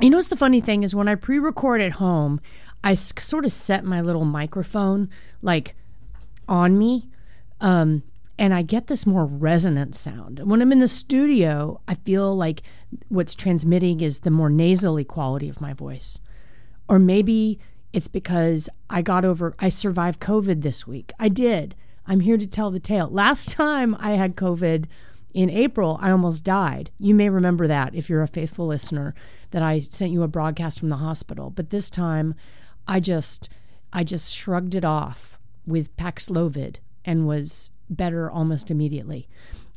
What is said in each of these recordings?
You know what's the funny thing is when I pre-record at home, I sort of set my little microphone like on me, um, and I get this more resonant sound. When I'm in the studio, I feel like what's transmitting is the more nasally quality of my voice, or maybe it's because I got over, I survived COVID this week. I did. I'm here to tell the tale. Last time I had COVID in April, I almost died. You may remember that if you're a faithful listener that I sent you a broadcast from the hospital. But this time I just I just shrugged it off with Paxlovid and was better almost immediately.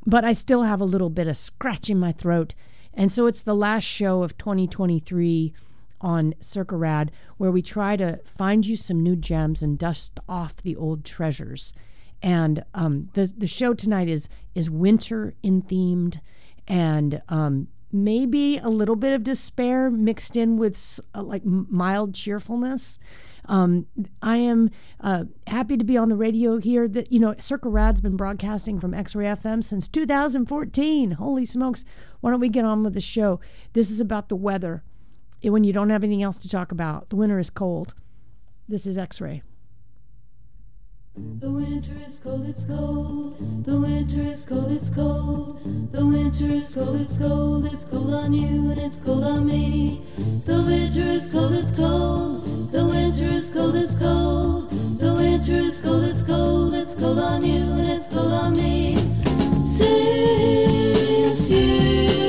But I still have a little bit of scratch in my throat. And so it's the last show of 2023 on Circa Rad where we try to find you some new gems and dust off the old treasures. And um, the the show tonight is is winter in themed, and um, maybe a little bit of despair mixed in with uh, like mild cheerfulness. Um, I am uh, happy to be on the radio here. That you know, Circa Rad's been broadcasting from X-Ray FM since 2014. Holy smokes! Why don't we get on with the show? This is about the weather. When you don't have anything else to talk about, the winter is cold. This is X-Ray. The winter is cold, it's cold. The winter is cold, it's cold. The winter is cold, it's cold. It's cold on you and it's cold on me. The winter is cold, it's cold. The winter is cold, it's cold. The winter is cold, it's cold. It's cold on you and it's cold on me. Since you've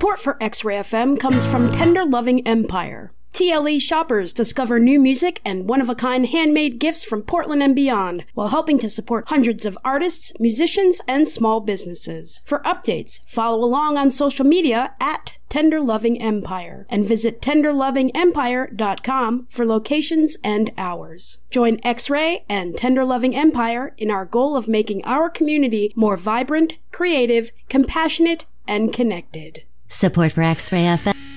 Support for X Ray FM comes from Tender Loving Empire. TLE shoppers discover new music and one of a kind handmade gifts from Portland and beyond while helping to support hundreds of artists, musicians, and small businesses. For updates, follow along on social media at Tender Loving Empire and visit tenderlovingempire.com for locations and hours. Join X-Ray and Tender Loving Empire in our goal of making our community more vibrant, creative, compassionate, and connected. Support for X Ray FM.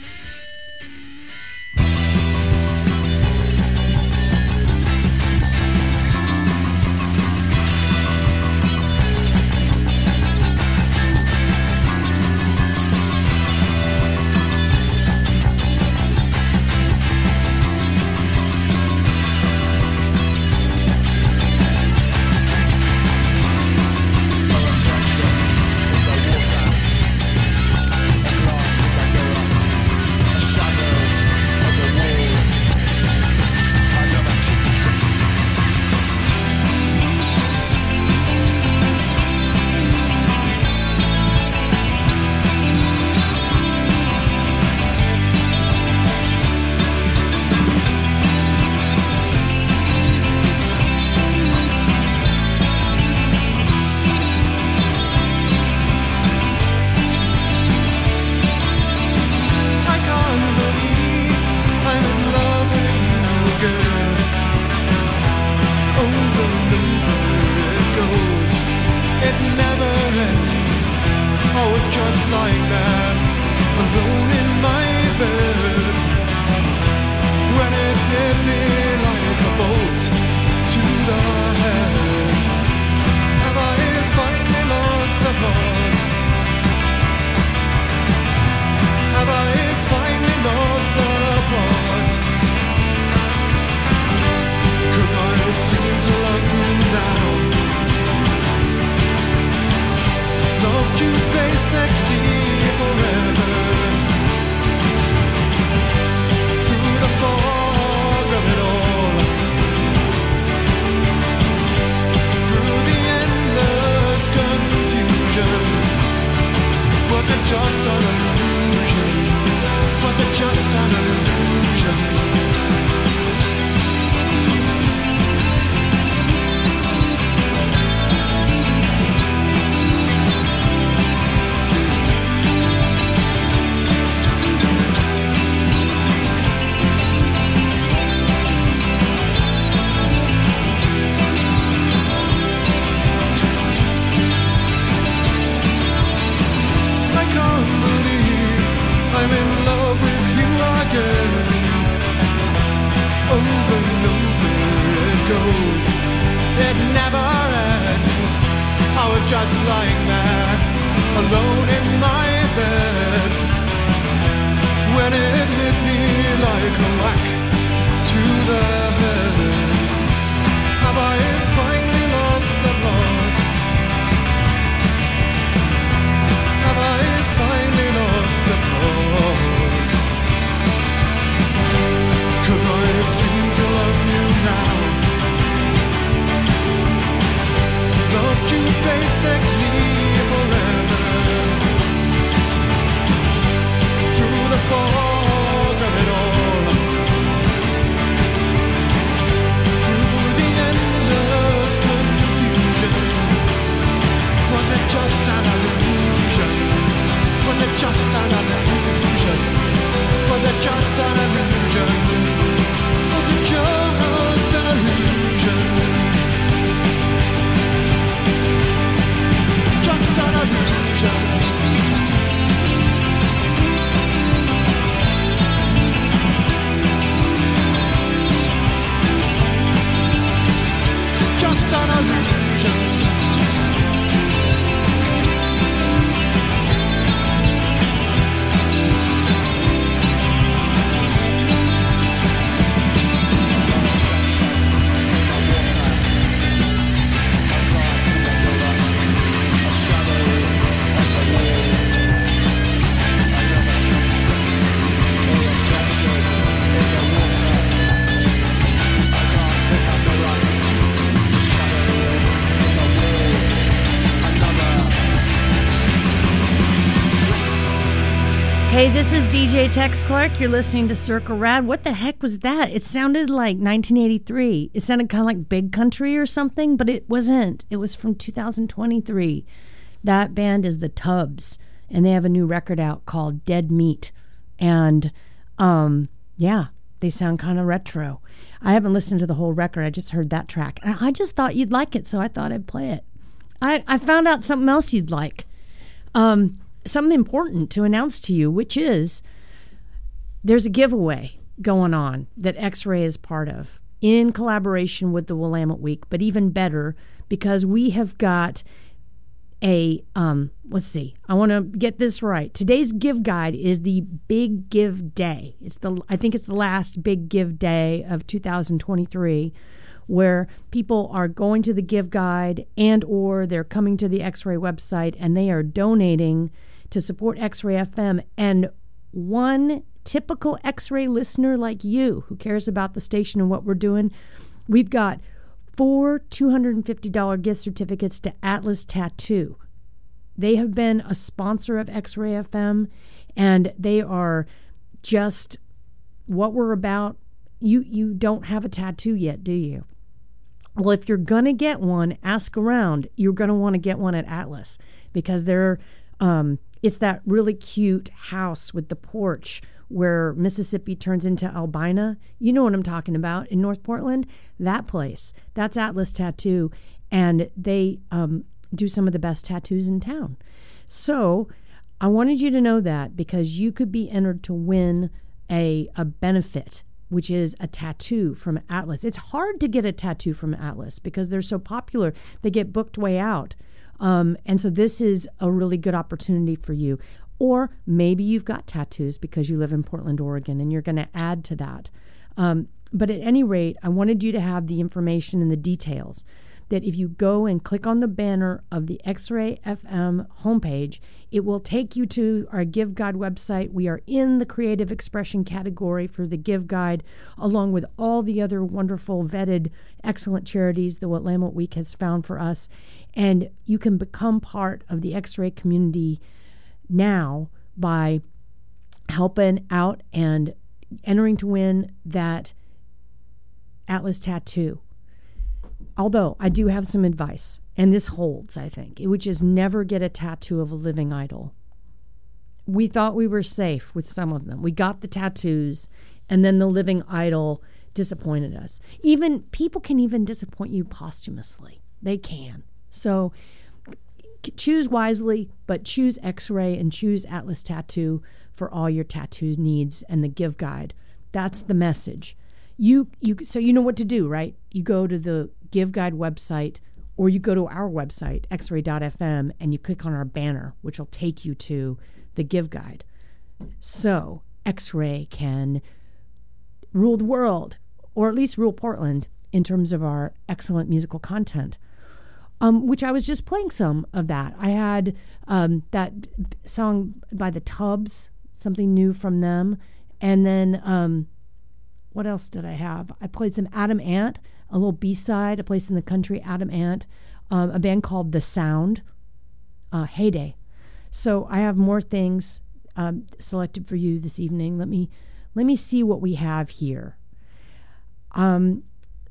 DJ Tex Clark. You're listening to Circa Rad. What the heck was that? It sounded like 1983. It sounded kind of like Big Country or something, but it wasn't. It was from 2023. That band is the Tubs, and they have a new record out called Dead Meat. And um, yeah, they sound kind of retro. I haven't listened to the whole record. I just heard that track. And I just thought you'd like it, so I thought I'd play it. I, I found out something else you'd like. Um, something important to announce to you, which is there's a giveaway going on that X Ray is part of in collaboration with the Willamette Week, but even better because we have got a um let's see i want to get this right. Today's give guide is the big give day. It's the i think it's the last big give day of 2023 where people are going to the give guide and or they're coming to the x-ray website and they are donating to support x-ray fm and one typical x-ray listener like you who cares about the station and what we're doing we've got four $250 gift certificates to Atlas Tattoo. They have been a sponsor of X Ray FM and they are just what we're about. You you don't have a tattoo yet, do you? Well, if you're going to get one, ask around. You're going to want to get one at Atlas because they're um, it's that really cute house with the porch where Mississippi turns into Albina. You know what I'm talking about in North Portland? That place. That's Atlas Tattoo. And they um, do some of the best tattoos in town. So I wanted you to know that because you could be entered to win a, a benefit, which is a tattoo from Atlas. It's hard to get a tattoo from Atlas because they're so popular, they get booked way out. Um, and so this is a really good opportunity for you. Or maybe you've got tattoos because you live in Portland, Oregon, and you're going to add to that. Um, but at any rate, I wanted you to have the information and the details that if you go and click on the banner of the X Ray FM homepage, it will take you to our Give Guide website. We are in the creative expression category for the Give Guide, along with all the other wonderful, vetted, excellent charities the Willamette Week has found for us. And you can become part of the X ray community now by helping out and entering to win that Atlas tattoo. Although I do have some advice, and this holds, I think, which is never get a tattoo of a living idol. We thought we were safe with some of them. We got the tattoos, and then the living idol disappointed us. Even people can even disappoint you posthumously. They can. So choose wisely, but choose X Ray and choose Atlas Tattoo for all your tattoo needs and the Give Guide. That's the message. You you so you know what to do, right? You go to the Give Guide website or you go to our website xray.fm and you click on our banner which will take you to the Give Guide. So, X-Ray can rule the world or at least rule Portland in terms of our excellent musical content um, which I was just playing some of that. I had um, that song by the Tubs, something new from them, and then um, what else did I have? I played some Adam Ant, a little B side, a place in the country, Adam Ant, um, a band called The Sound, uh, Heyday. So I have more things um, selected for you this evening. Let me let me see what we have here. Um,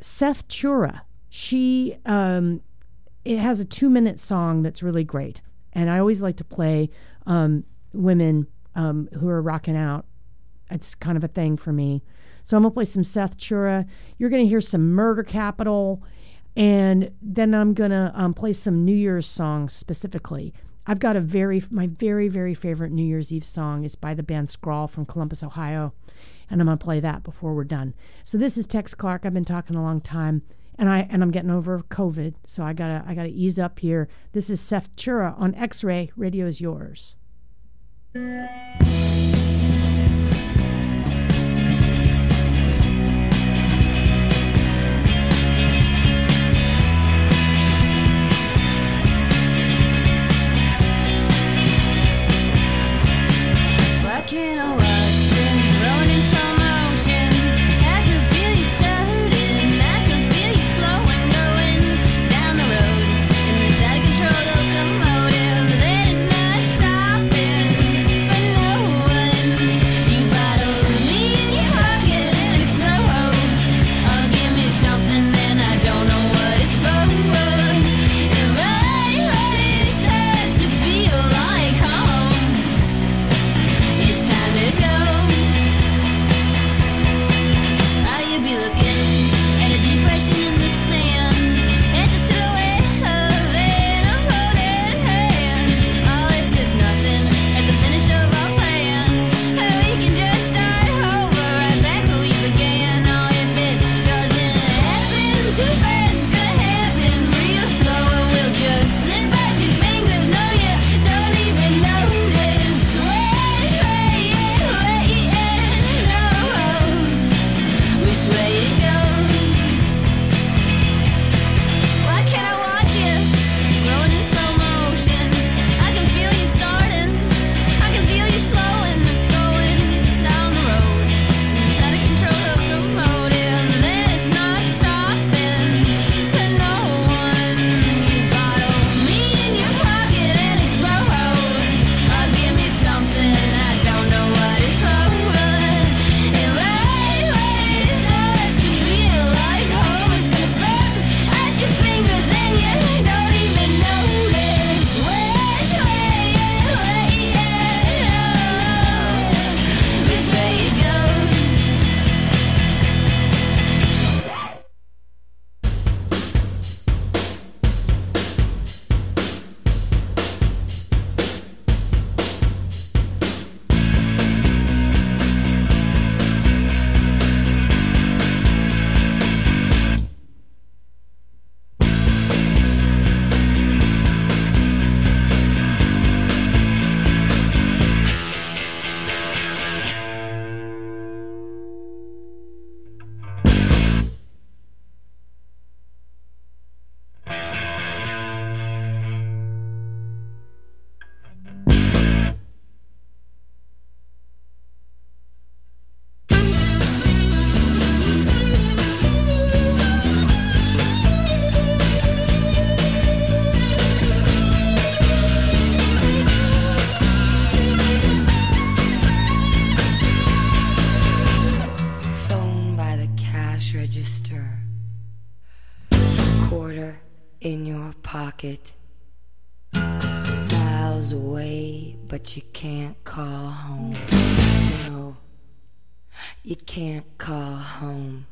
Seth Chura, she um, it has a two minute song that's really great. And I always like to play um, women um, who are rocking out. It's kind of a thing for me. So I'm going to play some Seth Chura. You're going to hear some Murder Capital. And then I'm going to um, play some New Year's songs specifically. I've got a very, my very, very favorite New Year's Eve song is by the band Scrawl from Columbus, Ohio. And I'm going to play that before we're done. So this is Tex Clark. I've been talking a long time and I and I'm getting over COVID, so I gotta I gotta ease up here. This is Seth Chura on X-Ray. Radio is yours. Can't call home.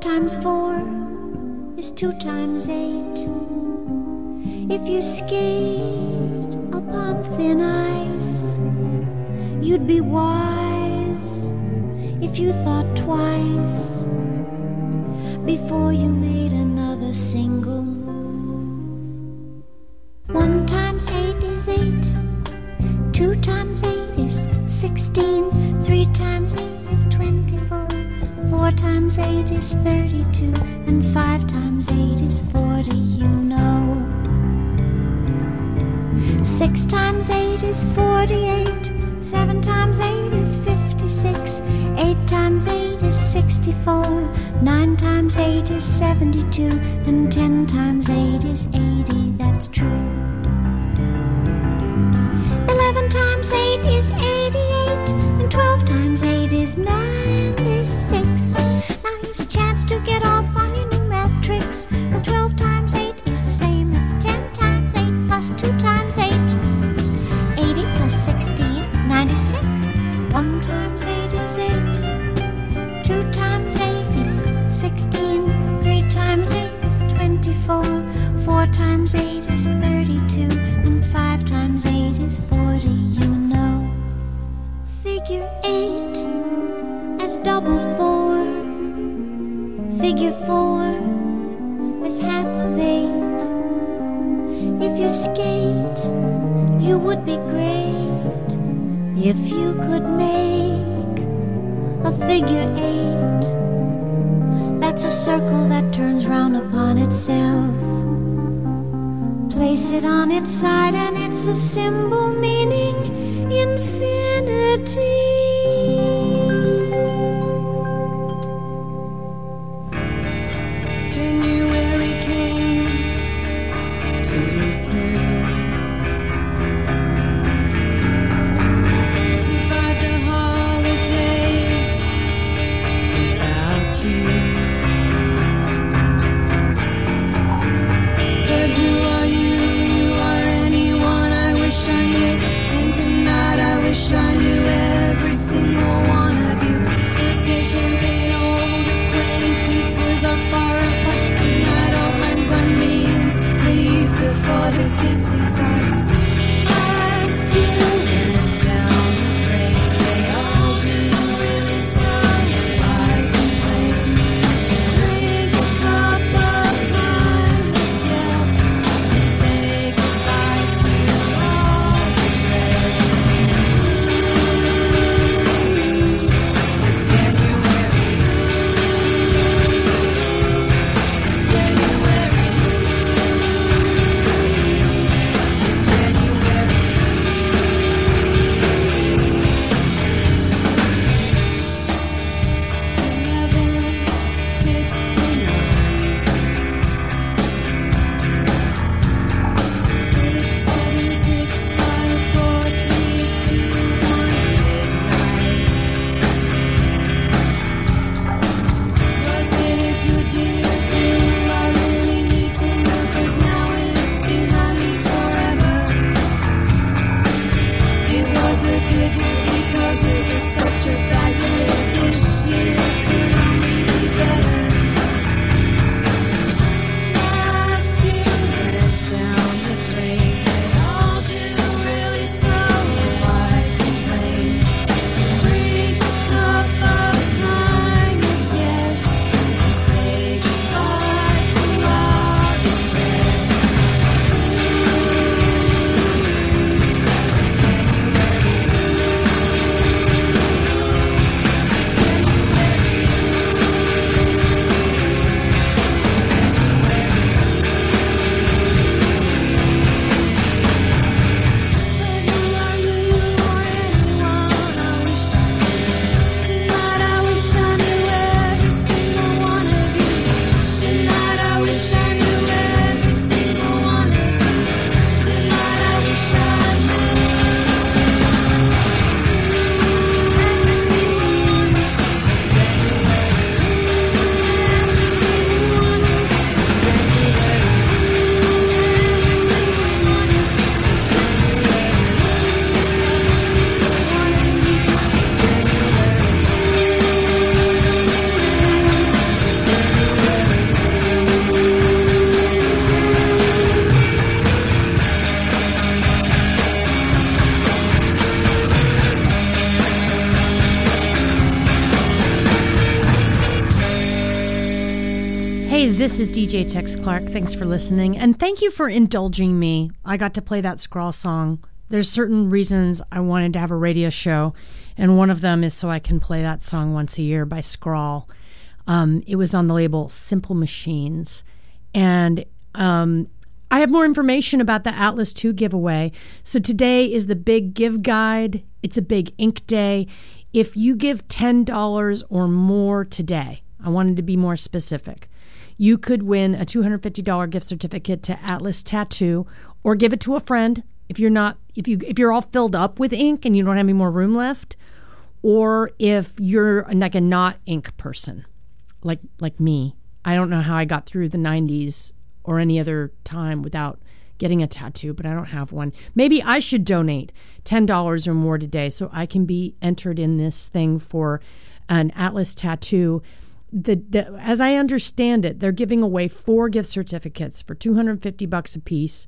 times four. two, and five times eight is forty, you know. Six times eight is forty-eight, seven times eight is fifty-six, eight times eight is sixty-four, nine times eight is seventy-two, and ten times eight is eighty, that's true. Eleven times eight is eighty-eight, and twelve times eight is nine. tonight. I wish I knew DJ Tex Clark. Thanks for listening, and thank you for indulging me. I got to play that Scrawl song. There's certain reasons I wanted to have a radio show, and one of them is so I can play that song once a year by Scrawl. Um, it was on the label Simple Machines, and um, I have more information about the Atlas Tattoo giveaway. So today is the big give guide. It's a big ink day. If you give $10 or more today, I wanted to be more specific. You could win a $250 gift certificate to Atlas Tattoo or give it to a friend if you're not if you if you're all filled up with ink and you don't have any more room left or if you're like a not ink person like like me. I don't know how I got through the 90s or any other time without getting a tattoo, but I don't have one. Maybe I should donate $10 or more today so I can be entered in this thing for an Atlas tattoo. The, the as I understand it, they're giving away four gift certificates for 250 bucks a piece,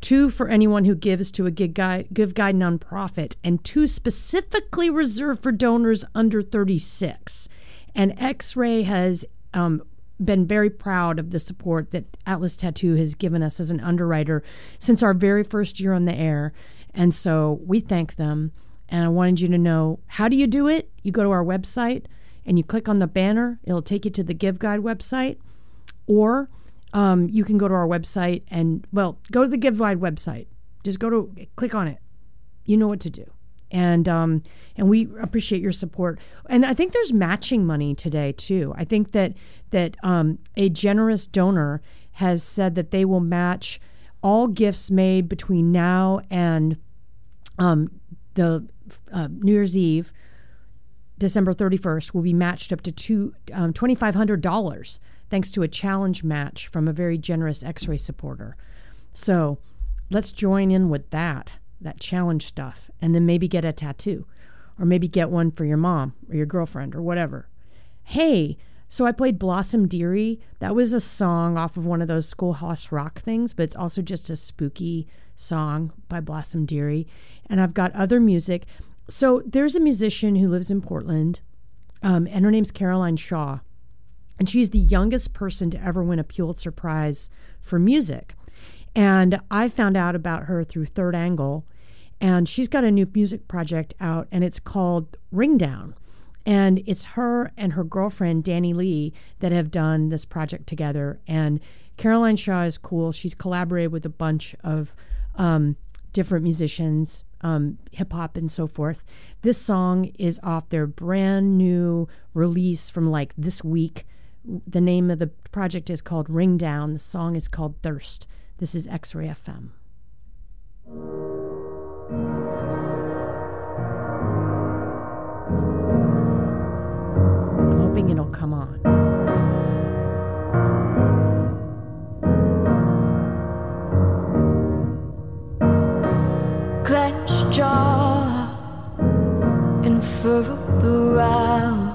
two for anyone who gives to a give guide, give guide nonprofit, and two specifically reserved for donors under 36. And X-Ray has um, been very proud of the support that Atlas Tattoo has given us as an underwriter since our very first year on the air. And so we thank them. And I wanted you to know how do you do it? You go to our website and you click on the banner, it'll take you to the Give Guide website. Or um, you can go to our website and, well, go to the Give Guide website. Just go to, click on it. You know what to do and um, and we appreciate your support. And I think there's matching money today too. I think that that um, a generous donor has said that they will match all gifts made between now and um, the uh, New Year's Eve, December 31st, will be matched up to two um, $2,500 thanks to a challenge match from a very generous X-ray supporter. So let's join in with that that challenge stuff, and then maybe get a tattoo, or maybe get one for your mom or your girlfriend or whatever. Hey, so I played Blossom Dearie. That was a song off of one of those schoolhouse rock things, but it's also just a spooky song by Blossom Dearie. And I've got other music. So there's a musician who lives in Portland, um, and her name's Caroline Shaw. And she's the youngest person to ever win a Pulitzer Prize for music. And I found out about her through Third Angle, and she's got a new music project out, and it's called Ringdown. And it's her and her girlfriend, Danni Lee, that have done this project together. And Caroline Shaw is cool. She's collaborated with a bunch of um, different musicians, um, hip hop, and so forth. This song is off their brand new release from like this week. The name of the project is called Ringdown. The song is called Thirst. This is X Ray FM. I'm hoping it'll come on. And furrowed brow.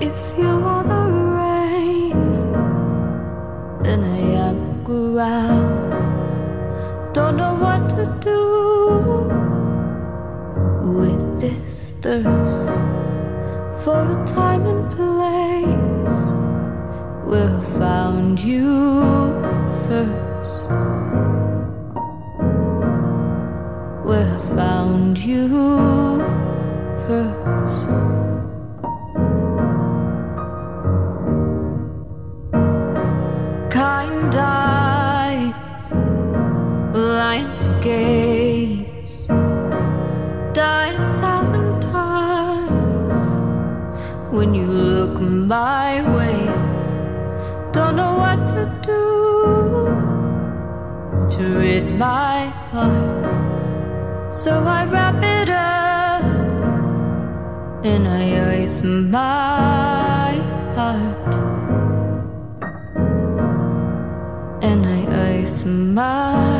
If you're the rain, then I am ground. Don't know what to do with this thirst for a time and place where I found you first. where I found you lion's gaze, die a thousand times when you look my way. Don't know what to do to rid my heart. So I wrap it up and I erase my heart. And I ice my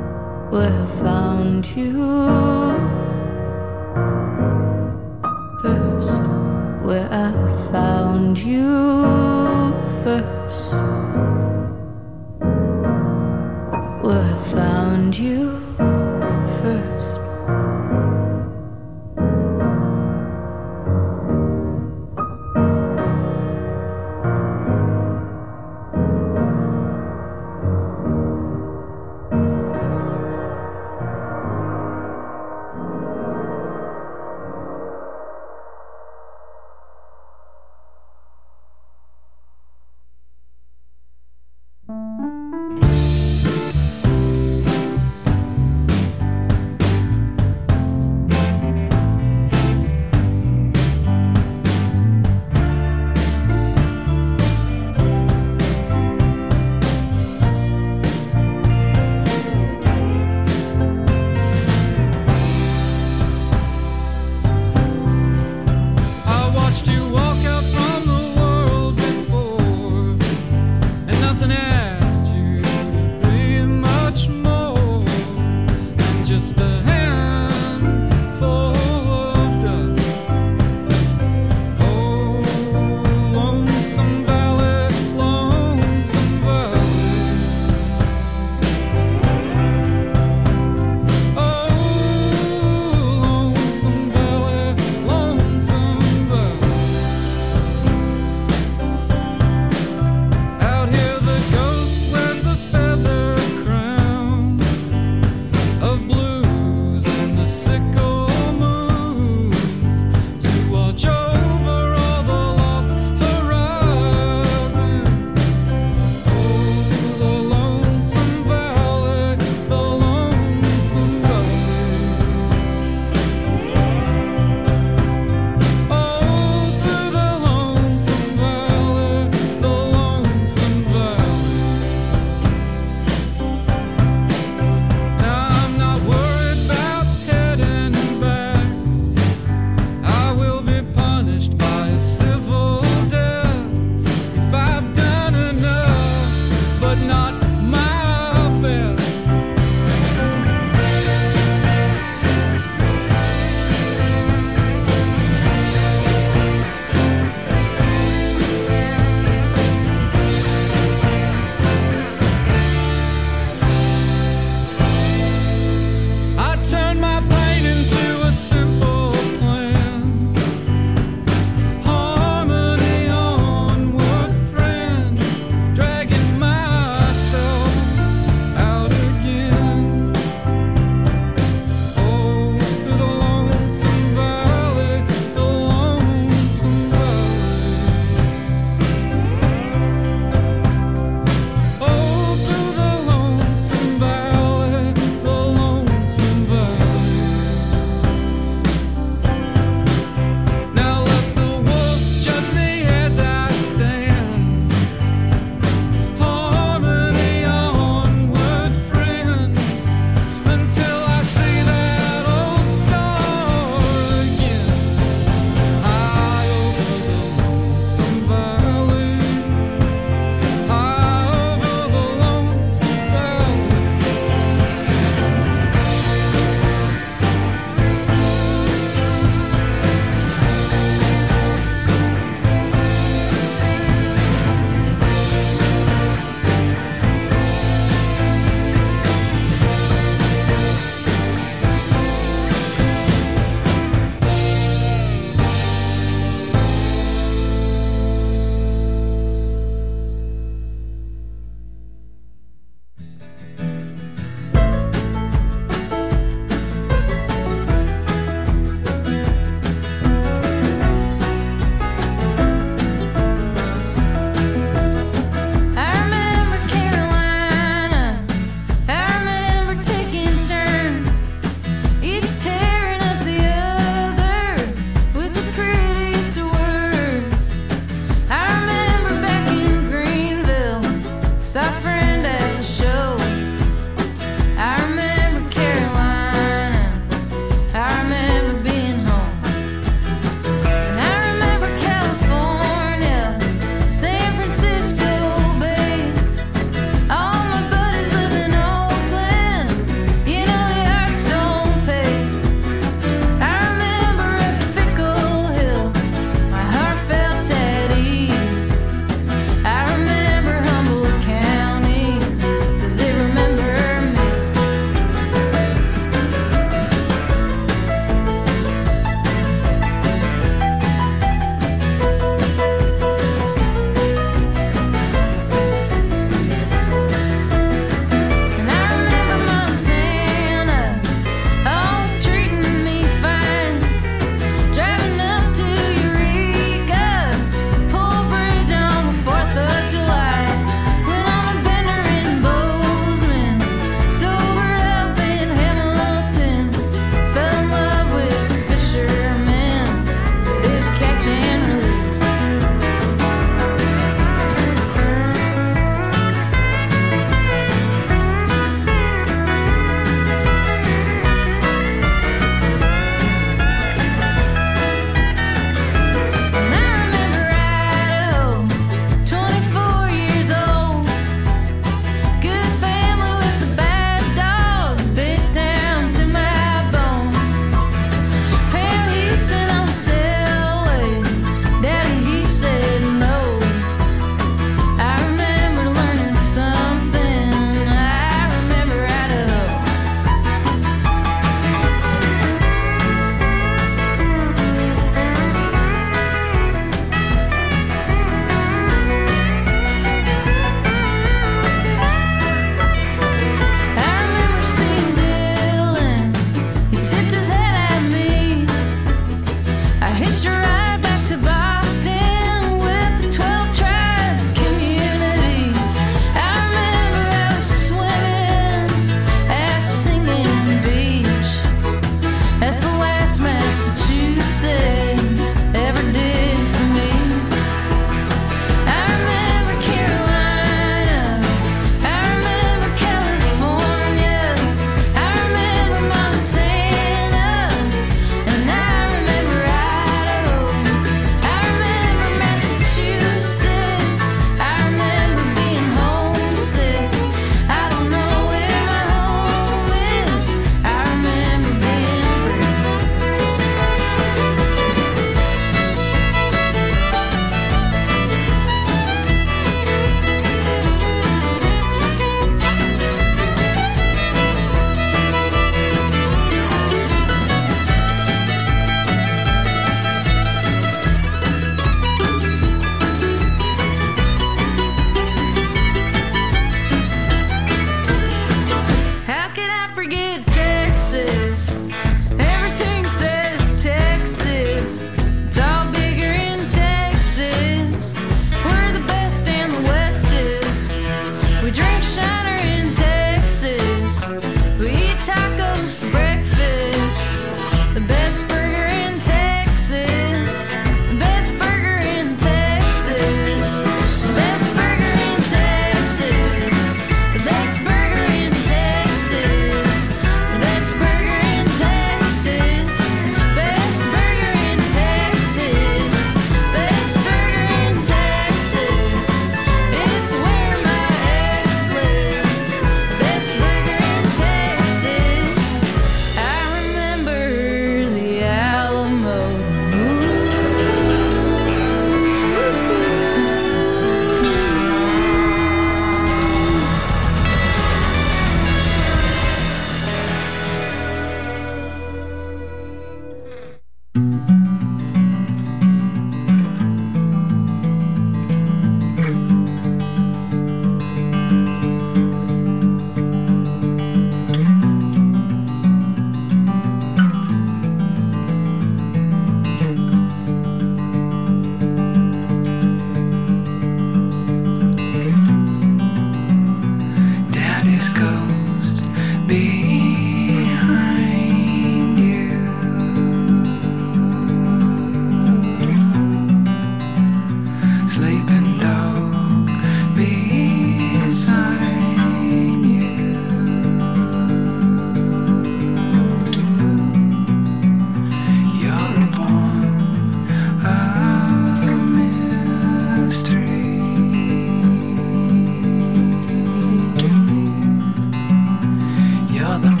рядом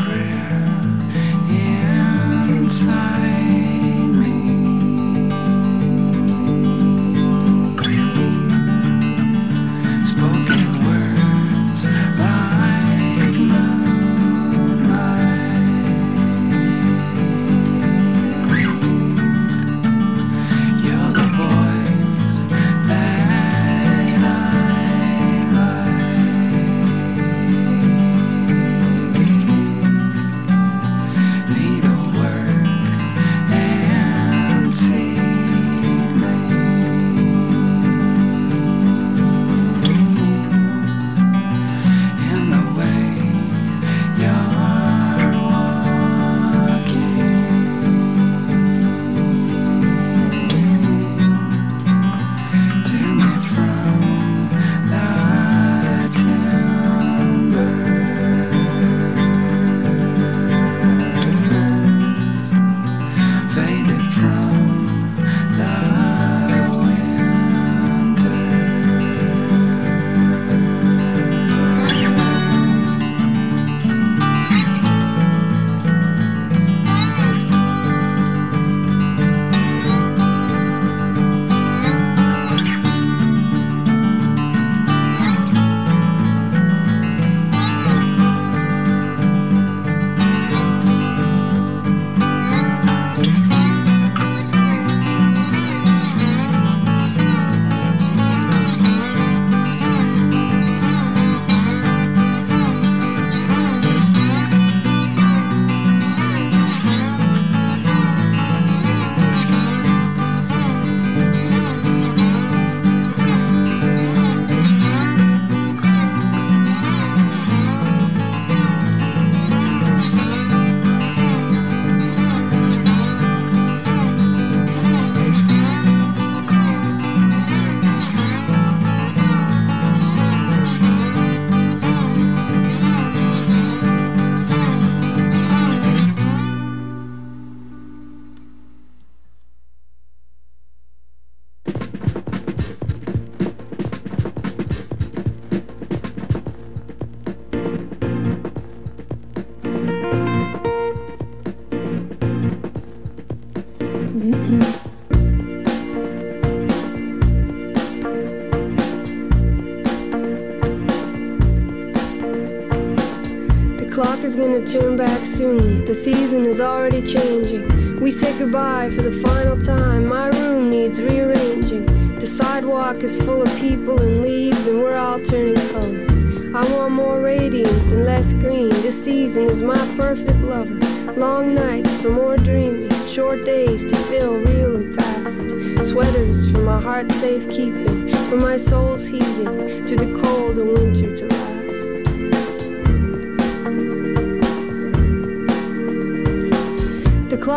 turn back soon. The season is already changing. We say goodbye for the final time. My room needs rearranging. The sidewalk is full of people and leaves, and we're all turning colors. I want more radiance and less green. This season is my perfect lover. Long nights for more dreaming, short days to feel real and fast. Sweaters for my heart's safekeeping, for my soul's healing, through the cold of winter to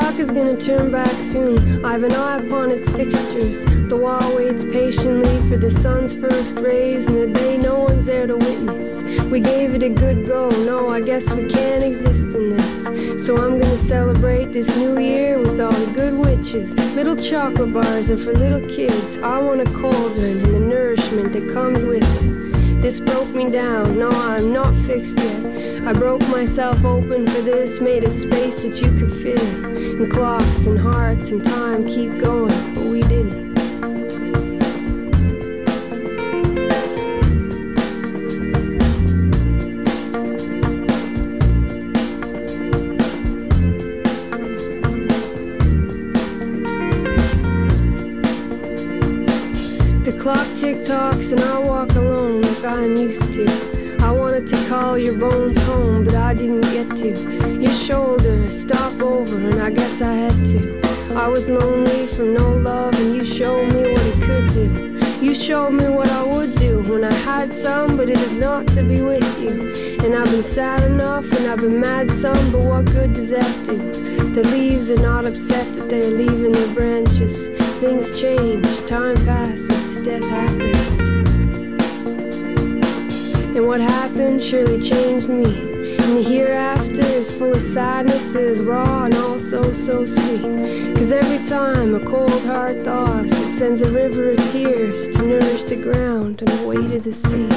clock is gonna turn back soon. I've an eye upon its fixtures. The wall waits patiently for the sun's first rays, and the day no one's there to witness. We gave it a good go. No, I guess we can't exist in this. So I'm gonna celebrate this new year with all the good witches. Little chocolate bars and for little kids. I want a cauldron and the nourishment that comes with it. This broke me down. No, I'm not fixed yet. I broke myself open for this, made a space that you could fit in. And clocks and hearts and time keep going, but we didn't. The clock tick tocks and I call your bones home, but I didn't get to. Your shoulder, stop over, and I guess I had to. I was lonely from no love, and you showed me what it could do. You showed me what I would do when I had some, but it is not to be with you. And I've been sad enough, and I've been mad some, but what good does that do? The leaves are not upset that they're leaving their branches. Things change, time passes, death happens. And what happened surely changed me. And the hereafter is full of sadness that is raw and also so sweet. Cause every time a cold heart thaws, it sends a river of tears to nourish the ground and the weight of the sea.